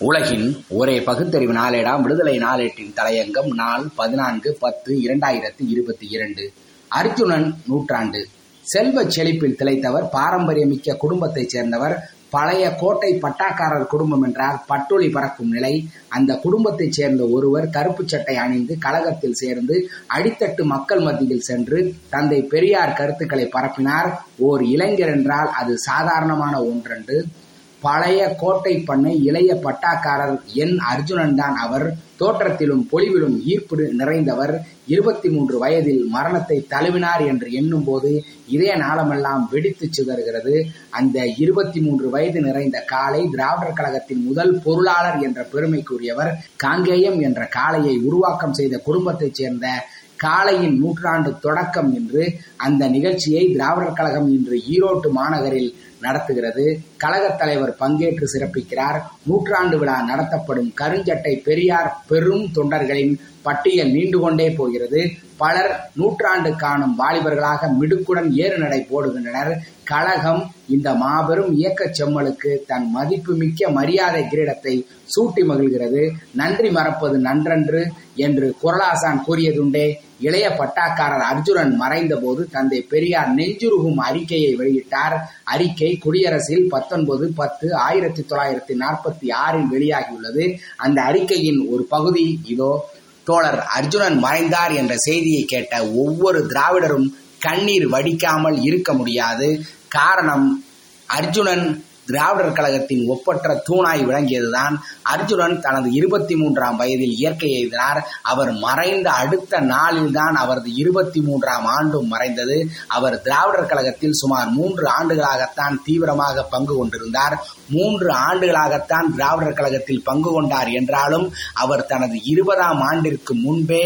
உலகின் ஒரே பகுத்தறிவு நாளேடாம் விடுதலை நாளேட்டின் தலையங்கம் நாள் பதினான்கு பத்து இரண்டாயிரத்தி இருபத்தி இரண்டு. அர்ஜுனன் நூற்றாண்டு. செல்வ செழிப்பில் திளைத்தவர் பாரம்பரியமிக்க குடும்பத்தைச் சேர்ந்தவர் பழைய கோட்டை பட்டாக்காரர் குடும்பம் என்றால் பட்டொளி பறக்கும் நிலை. அந்த குடும்பத்தைச் சேர்ந்த ஒருவர் கருப்பு சட்டை அணிந்து கழகத்தில் சேர்ந்து அடித்தட்டு மக்கள் மத்தியில் சென்று தந்தை பெரியார் கருத்துக்களை பரப்பினார். ஓர் இளைஞர் என்றால் அது சாதாரணமான ஒன்றன்று. பழைய கோட்டை பண்ணை இளைய பட்டாக்காரர் என் அர்ஜுனன் தான் அவர். தோற்றத்திலும் பொலிவிலும் ஈர்ப்பு நிறைந்தவர். இருபத்தி மூன்று வயதில் மரணத்தை தழுவினார் என்று எண்ணும் போது இதே நாளமெல்லாம் வெடித்து சிதறுகிறது. அந்த இருபத்தி மூன்று வயது நிறைந்த காலை திராவிடர் கழகத்தின் முதல் பொருளாளர் என்ற பெருமைக்குரியவர். காங்கேயம் என்ற காளையை உருவாக்கம் செய்த குடும்பத்தைச் சேர்ந்த காளையின் நூற்றாண்டு தொடக்கம் என்று அந்த நிகழ்ச்சியை திராவிடர் கழகம் இன்று ஈரோட்டு மாநகரில் நடத்துகிறது. கழகத் தலைவர் பங்கேற்று சிறப்பிக்கிறார். நூற்றாண்டு விழா நடத்தப்படும் கருஞ்சட்டை பெரியார் பெரும் தொண்டர்களின் பட்டியல் நீண்டு கொண்டே போகிறது. பலர் நூற்றாண்டு காணும் வாலிபர்களாக மிடுக்குடன் ஏறுநடை போடுகின்றனர். கழகம் இந்த மாபெரும் இயக்க செம்மலுக்கு தன் மதிப்புமிக்க மரியாதை கிரீடத்தை சூட்டி மகிழ்கிறது. நன்றி மறப்பது நன்றன்று என்று குரலாசான் கூறியதுண்டே இளைய பட்டாக்காரர் அர்ஜுனன் மறைந்த போது தந்தை பெரியார் நெஞ்சுருகும் அறிக்கையை வெளியிட்டார். அறிக்கை குடியரசில் பத்தொன்பது பத்து ஆயிரத்தி தொள்ளாயிரத்தி நாற்பத்தி ஆறில் வெளியாகியுள்ளது. அந்த அறிக்கையின் ஒரு பகுதி இதோ தோழர் அர்ஜுனன் மறைந்தார் என்ற செய்தியை கேட்ட ஒவ்வொரு திராவிடரும் கண்ணீர் வடிக்காமல் இருக்க முடியாது. காரணம் அர்ஜுனன் திராவிடர் கழகத்தின் ஒப்பற்ற தூணாய் விளங்கியதுதான் அர்ஜுனன் தனது இருபத்தி மூன்றாம் வயதில் இயற்கை எழுதினார் அவர் மறைந்த அடுத்த நாளில்தான் அவரது இருபத்தி மூன்றாம் ஆண்டும் மறைந்தது. அவர் திராவிடர் கழகத்தில் சுமார் மூன்று ஆண்டுகளாகத்தான் தீவிரமாக பங்கு கொண்டிருந்தார். மூன்று ஆண்டுகளாகத்தான் திராவிடர் கழகத்தில் பங்கு கொண்டார் என்றாலும் அவர் தனது இருபதாம் ஆண்டிற்கு முன்பே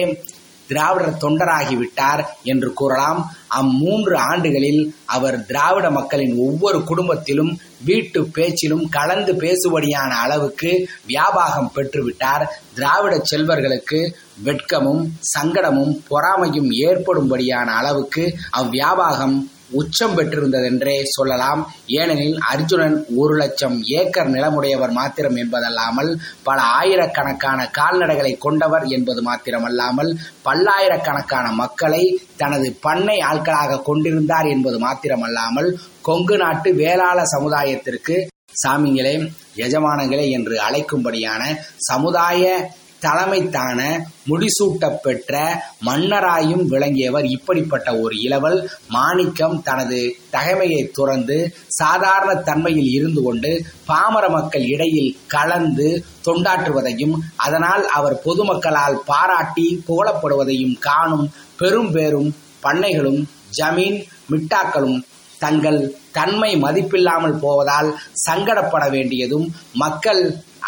திராவிடர் தொண்டராகிவிட்டார் என்று கூறலாம். அம்மூன்று ஆண்டுகளில் அவர் திராவிட மக்களின் ஒவ்வொரு குடும்பத்திலும் வீட்டு பேச்சிலும் கலந்து பேசுபடியான அளவுக்கு வியாபாகம் பெற்றுவிட்டார். திராவிட செல்வர்களுக்கு வெட்கமும் சங்கடமும் பொறாமையும் ஏற்படும்படியான அளவுக்கு அவ்வியாபாகம் உச்சம் பெற்றிருந்ததென்றே சொல்லலாம். ஏனெனில் அர்ஜுனன் ஒரு லட்சம் ஏக்கர் நிலமுடையவர் மாத்திரம் என்பதல்லாமல் பல ஆயிரக்கணக்கான கால்நடைகளை கொண்டவர் என்பது மாத்திரமல்லாமல் பல்லாயிரக்கணக்கான மக்களை தனது பண்ணை ஆட்களாக கொண்டிருந்தார் என்பது மாத்திரமல்லாமல் கொங்கு நாட்டு வேளாள சமுதாயத்திற்கு சாமிங்களே எஜமானங்களே என்று அழைக்கும்படியான சமுதாய தலைமைத்தான முடிசூட்ட பெற்ற மன்னராயும் விளங்கியவர் இப்படிப்பட்ட ஒரு இளவல். மாணிக்கம் தனது தகைமையை துறந்து சாதாரண தன்மையில் இருந்து கொண்டு பாமர மக்கள் இடையில் கலந்து தொண்டாற்றுவதையும் அதனால் அவர் பொதுமக்களால் பாராட்டி புகழப்படுவதையும் காணும் பெரும் பேரும் பண்ணைகளும் ஜமீன் மிட்டாக்களும் தங்கள் தன்மை மதிப்பில்லாமல் போவதால் சங்கடப்பட வேண்டியதும் மக்கள்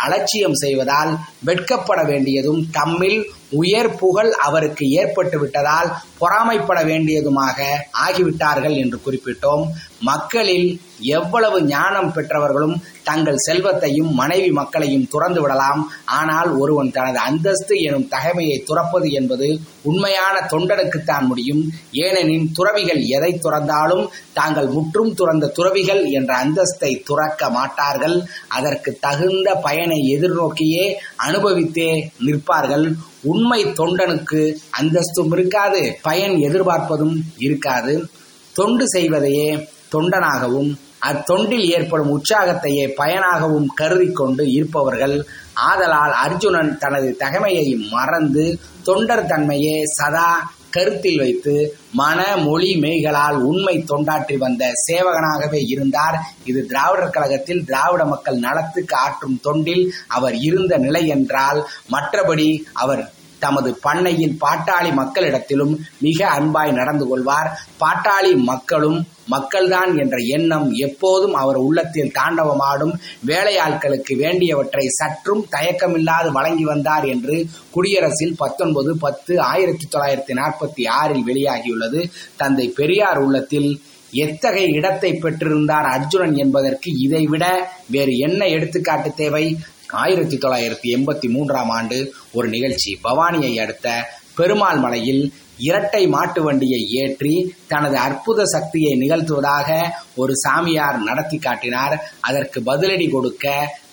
அலட்சியம் செய்வதால் வெட்கப்பட வேண்டியதும் தம்மில் உயர் புகழ் அவருக்கு ஏற்பட்டு விட்டதால் பொறாமைப்பட வேண்டியதுமாக ஆகிவிட்டார்கள் என்று குறிப்பிட்டோம். மக்களில் எவ்வளவு ஞானம் பெற்றவர்களும் தங்கள் செல்வத்தையும் மனைவி மக்களையும் துறந்து விடலாம். ஆனால் ஒருவன் தனது அந்தஸ்து எனும் தகைமையை துறப்பது என்பது உண்மையான தொண்டனுக்குத்தான் முடியும். ஏனெனின் துறவிகள் எதை துறந்தாலும் தாங்கள் முற்றும் துறந்து துறவிகள் என்ற அந்தஸ்தை துறக்க மாட்டார்கள். அதற்கு தகுந்த பயனை எதிர்நோக்கியே அனுபவித்தே நிற்பார்கள். உண்மை தொண்டனுக்கு அந்தஸ்தும் இருக்காது பயன் எதிர்பார்ப்பதும் இருக்காது. தொண்டு செய்வதையே தொண்டனாகவும் அத்தொண்டில் ஏற்படும் உற்சாகத்தையே பயனாகவும் கருதி கொண்டு இருப்பவர்கள். ஆதலால் அர்ஜுனன் தனது தகமையை மறந்து தொண்டர் தன்மையே சதா கருத்தில் வைத்து மன மொழி மெய்களால் உண்மை தொண்டாற்றி வந்த சேவகனாகவே இருந்தார். இது திராவிடர் கழகத்தில் திராவிட மக்கள் நலத்துக்கு ஆற்றும் தொண்டில் அவர் இருந்த நிலை என்றால் மற்றபடி அவர் தமது பண்ணையின் பாட்டாளி மக்களிடத்திலும் மிக அன்பாய் நடந்து கொள்வார். பாட்டாளி மக்களும் மக்கள்தான் என்ற எண்ணம் எப்போதும் அவர் உள்ளத்தில் தாண்டவமாடும். வேலையாட்களுக்கு வேண்டியவற்றை சற்றும் தயக்கமில்லாது வழங்கி வந்தார் என்று குடியரசில் பத்தொன்பது பத்து ஆயிரத்தி தொள்ளாயிரத்தி நாற்பத்தி ஆறில் வெளியாகியுள்ளது. தந்தை பெரியார் உள்ளத்தில் எத்தகைய இடத்தை பெற்றிருந்தார் அர்ஜுனன் என்பதற்கு இதைவிட வேறு என்ன எடுத்துக்காட்டு தேவை? ஆயிரத்தி தொள்ளாயிரத்தி எண்பத்தி மூன்றாம் ஆண்டு ஒரு நிகழ்ச்சி பவானியை அடுத்த பெருமாள் மலையில் இரட்டை மாட்டு வண்டியை ஏற்றி தனது அற்புத சக்தியை நிகழ்த்துவதாக ஒரு சாமியார் நடத்தி காட்டினார். அதற்கு பதிலடி கொடுக்க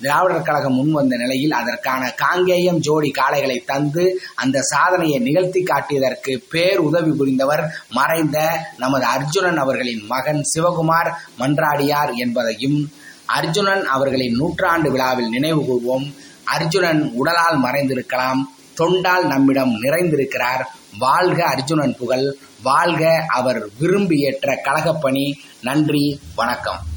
திராவிடர் கழகம் முன்வந்த நிலையில் அதற்கான காங்கேயம் ஜோடி காளைகளை தந்து அந்த சாதனையை நிகழ்த்தி காட்டியதற்கு பேர் உதவி புரிந்தவர் மறைந்த நமது அர்ஜுனன் அவர்களின் மகன் சிவகுமார் மன்றாடியார் என்பதையும் அர்ஜுனன் அவர்களின் நூற்றாண்டு விழாவில் நினைவு கூர்வோம். அர்ஜுனன் உடலால் மறைந்திருக்கலாம் தொண்டால் நம்மிடம் நிறைந்திருக்கிறார். வாழ்க அர்ஜுனன் புகழ் வாழ்க அவர் விரும்பி ஏற்ற கழகப்பணி. நன்றி வணக்கம்.